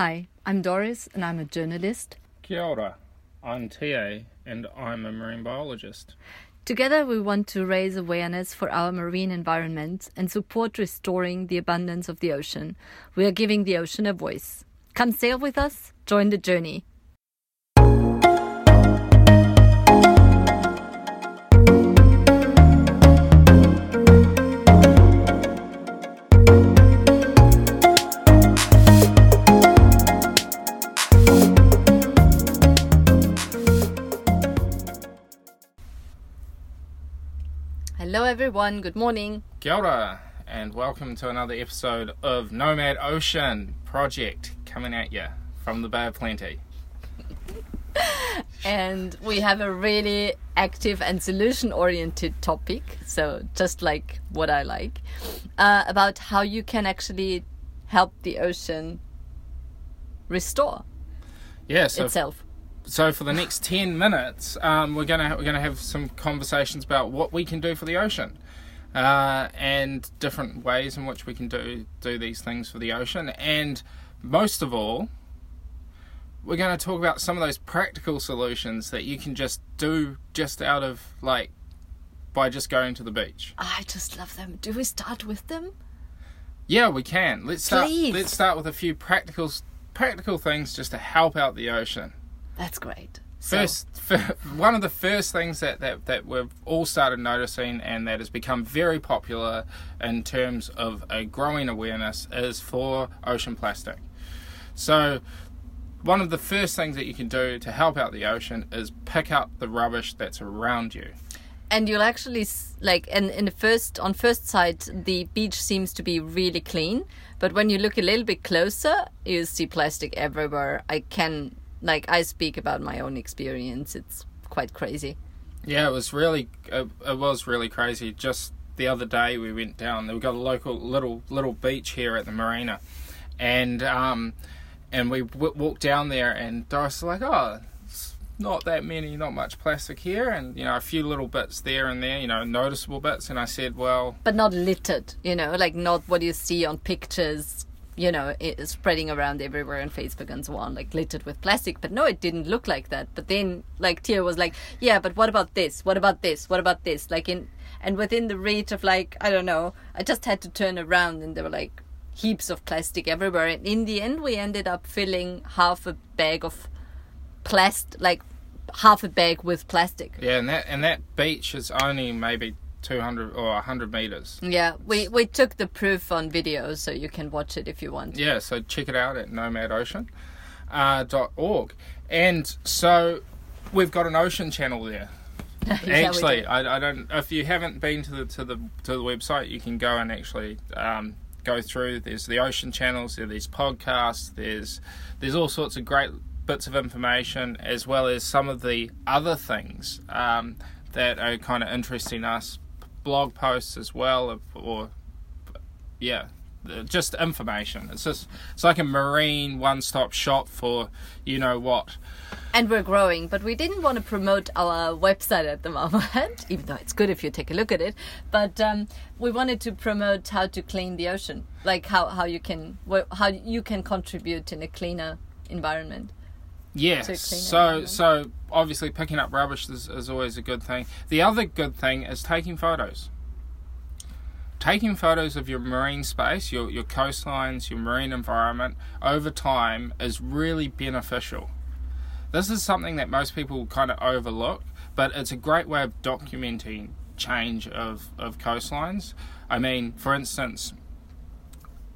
Hi, I'm Doris and I'm a journalist. Kia ora. I'm Tia and I'm a marine biologist. Together, we want to raise awareness for our marine environment and support restoring the abundance of the ocean. We are giving the ocean a voice. Come sail with us, join the journey. Hello, everyone. Good morning. Kia ora, and welcome to another episode of Nomad Ocean Project coming at you from the Bay of Plenty. And we have a really active and solution oriented topic. So, just like what I like, uh, about how you can actually help the ocean restore Yeah, so itself. So for the next ten minutes, um, we're gonna we're gonna have some conversations about what we can do for the ocean, uh, and different ways in which we can do do these things for the ocean, and most of all, we're going to talk about some of those practical solutions that you can just do just out of like by just going to the beach. I just love them. Do we start with them? Yeah, we can. Let's start. Please. Let's start with a few practical practical things just to help out the ocean. That's great. So- First, one of the first things that, that, that we've all started noticing and that has become very popular in terms of a growing awareness is for ocean plastic. So, one of the first things that you can do to help out the ocean is pick up the rubbish that's around you. and you'll actually like and in the first on first sight the beach seems to be really clean but when you look a little bit closer you see plastic everywhere i can like i speak about my own experience it's quite crazy Yeah, it was really it, it was really crazy. Just the other day we went down. We got a local little little beach here at the marina, and um, and we w- walked down there, and Doris was like, "Oh, it's not that many, not much plastic here, and you know a few little bits there and there, you know, noticeable bits." And I said, "Well, but not littered you know like not what you see on pictures you know spreading around everywhere on facebook and so on like littered with plastic. But no it didn't look like that. But then like tia was like yeah but what about this? What about this? What about this? Like in and within the reach of like i don't know i just had to turn around and there were like heaps of plastic everywhere. And in the end we ended up filling half a bag of plastic like half a bag with plastic. Yeah," and that and that beach is only maybe two hundred or hundred meters. yeah we we took the proof on video so you can watch it if you want yeah, so check it out at nomadocean.org. Uh, dot org. and so we've got an ocean channel there. Actually. I, I don't. If you haven't been to the to the to the website, you can go and actually um, go through. There's the ocean channels. There, there's podcasts. There's there's all sorts of great bits of information, as well as some of the other things um, that are kind of interesting us. Blog posts as well, or yeah, uh, just information. It's just it's like a marine one-stop shop for you know what. And we're growing, but we didn't want to promote our website at the moment, even though it's good if you take a look at it. But um, we wanted to promote how to clean the ocean, like how, how you can how you can contribute in a cleaner environment. Yes. to clean it, So so obviously picking up rubbish is, is always a good thing. The other good thing is taking photos. Taking photos of your marine space, your your coastlines, your marine environment over time is really beneficial. This is something that most people kind of overlook, but it's a great way of documenting change of, of coastlines. I mean, for instance,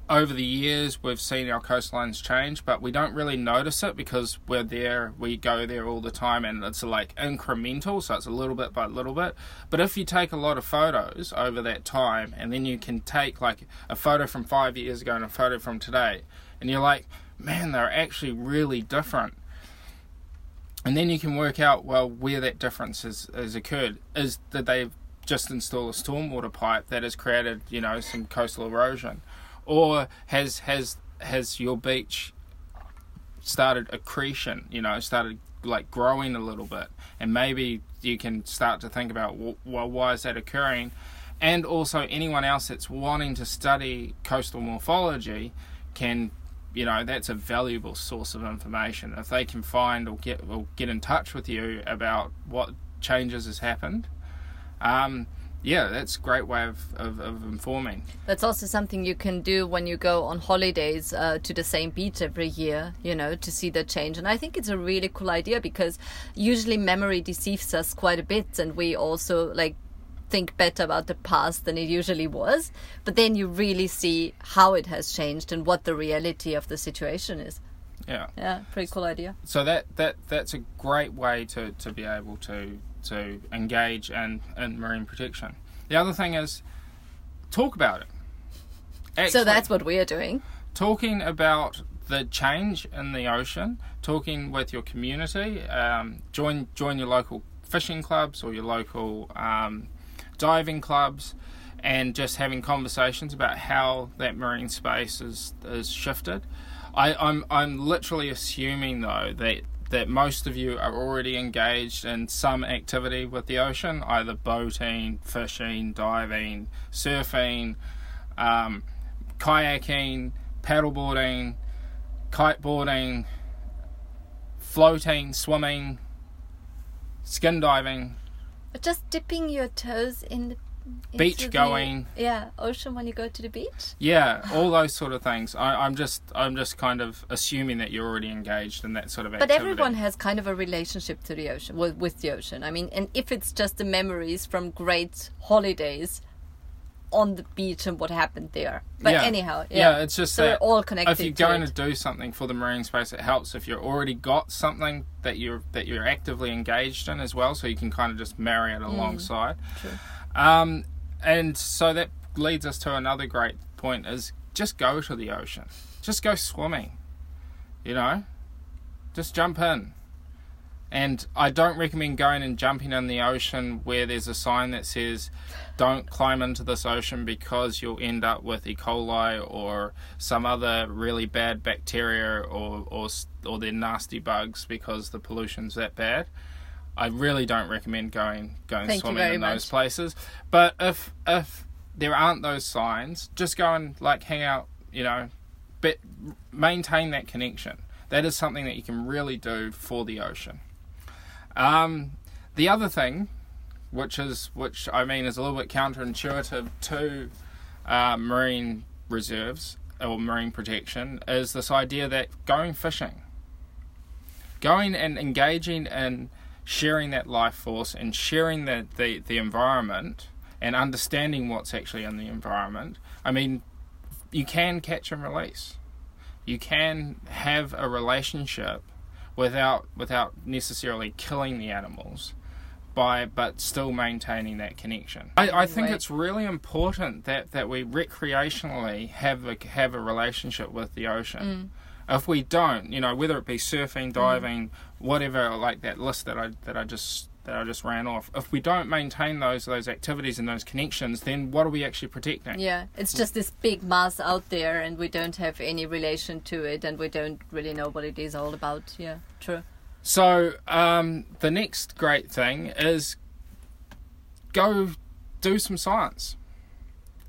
over the years we've seen our coastlines change but we don't really notice it because we're there we go there all the time and it's like incremental so it's a little bit by little bit. But if you take a lot of photos over that time and then you can take like a photo from five years ago and a photo from today and you're like man they're actually really different. And then you can work out well where that difference has, has occurred. Is that they've just installed a stormwater pipe that has created you know some coastal erosion or has has has your beach started accretion you know started like growing a little bit and maybe you can start to think about well, why is that occurring and also anyone else that's wanting to study coastal morphology can you know that's a valuable source of information. If they can find or get or get in touch with you about what changes has happened, um, yeah, that's a great way of, of, of, informing. That's also something you can do when you go on holidays uh, to the same beach every year, you know, to see the change. And I think it's a really cool idea because usually memory deceives us quite a bit, and we also like think better about the past than it usually was. But then you really see how it has changed and what the reality of the situation is. Yeah. Yeah, pretty cool idea. So that that that's a great way to, to be able to to engage in, in marine protection. The other thing is talk about it. Actually, so that's what we are doing. Talking about the change in the ocean, talking with your community, um, join join your local fishing clubs or your local um, diving clubs, and just having conversations about how that marine space is is shifted. I, I'm I'm literally assuming though that that most of you are already engaged in some activity with the ocean, either boating, fishing, diving, surfing, um, kayaking, paddleboarding, kiteboarding, floating, swimming, skin diving. Just dipping your toes in the beach going the, yeah ocean when you go to the beach yeah all those sort of things I, am just i'm just kind of assuming that you're already engaged in that sort of activity. but everyone has kind of a relationship to the ocean with, with the ocean i mean and if it's just the memories from great holidays on the beach and what happened there. But yeah. anyhow, yeah. yeah. it's just so we're all connected. If you're going to, to, do something for the marine space, it helps if you've already got something that you're that you're actively engaged in as well, so you can kind of just marry it mm. alongside. Mm, true. Um, and so that leads us to another great point: is just go to the ocean, just go swimming. You know, just jump in. And I don't recommend going and jumping in the ocean where there's a sign that says, don't climb into this ocean because you'll end up with E. coli or some other really bad bacteria or, or, or they're nasty bugs because the pollution's that bad. I really don't recommend going going Thank swimming in much. those places. But if if there aren't those signs, just go and like hang out, you know, but maintain that connection. That is something that you can really do for the ocean. Um, the other thing, which is which I mean is a little bit counterintuitive to uh, marine reserves or marine protection, is this idea that going fishing, going and engaging in sharing that life force and sharing the, the, the environment and understanding what's actually in the environment, I mean, you can catch and release. You can have a relationship without without necessarily killing the animals by but still maintaining that connection. I, I think it's really important that, that we recreationally have a have a relationship with the ocean. Mm if we don't, you know, whether it be surfing, mm. diving, whatever, like that list that I that I just that I just ran off, if we don't maintain those those activities and those connections, then what are we actually protecting? Yeah, it's just this big mass out there, and we don't have any relation to it, and we don't really know what it is all about. Yeah, true. So um, the next great thing is go do some science.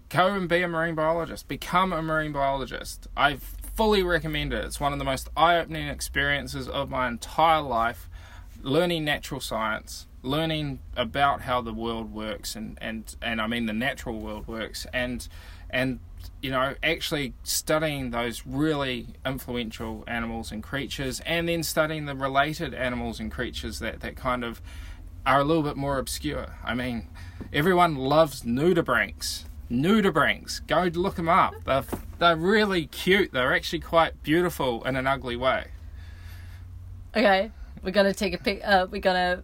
Go and be a marine biologist. Become a marine biologist. I've fully recommend it. It's one of the most eye opening experiences of my entire life. Learning natural science, learning about how the world works, and, and, and I mean the natural world works, and and you know actually studying those really influential animals and creatures, and then studying the related animals and creatures that, that kind of are a little bit more obscure. I mean, everyone loves nudibranchs nudibranchs. Go look them up. They're, they're really cute. They're actually quite beautiful in an ugly way. Okay, we're gonna take a pic. Uh, we're gonna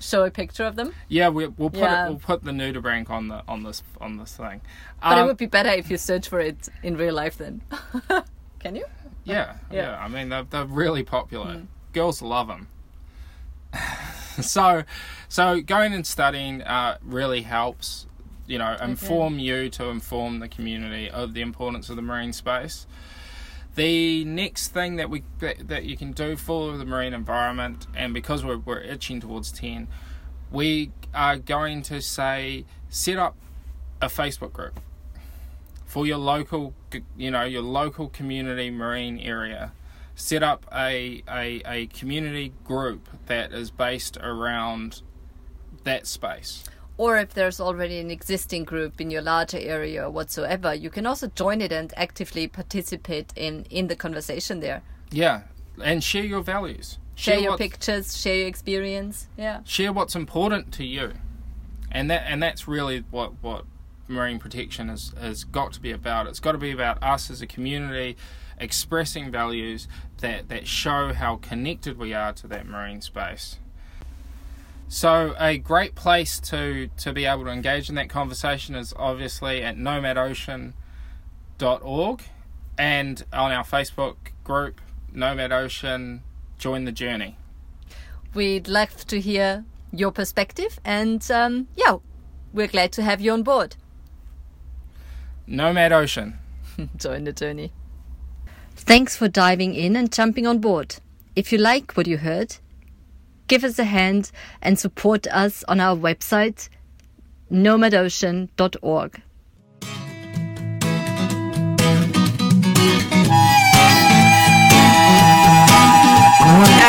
show a picture of them. Yeah, we, will put yeah. it, we'll put the nudibranch on the on this on this thing. But um, it would be better if you search for it in real life. Then, can you? Yeah, yeah, yeah. I mean, they're they're really popular. Mm. Girls love them. so, so going and studying uh, really helps you know, inform okay. you to inform the community of the importance of the marine space. The next thing that we that, that you can do for the marine environment, and because we're, we're itching towards ten, we are going to say set up a Facebook group. for your local, you know, your local community marine area. Set up a, a, a community group that is based around that space. Or if there's already an existing group in your larger area or whatsoever, you can also join it and actively participate in, in the conversation there. Yeah, and share your values. Share, share your pictures, share your experience. Yeah. Share what's important to you. And that and that's really what, what marine protection has, has got to be about. It's got to be about us as a community expressing values that, that show how connected we are to that marine space. So a great place to, to be able to engage in that conversation is obviously at nomadocean.org and on our Facebook group, Nomad Ocean, join the journey. We'd love to hear your perspective and um, yeah, we're glad to have you on board. Nomad Ocean. join the journey. Thanks for diving in and jumping on board. If you like what you heard, give us a hand and support us on our website nomadocean.org.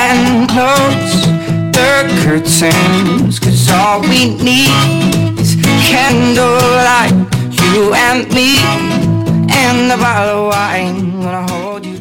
And close the curtains, cause all we need is candlelight, you and me, and bottle of wine. Gonna hold you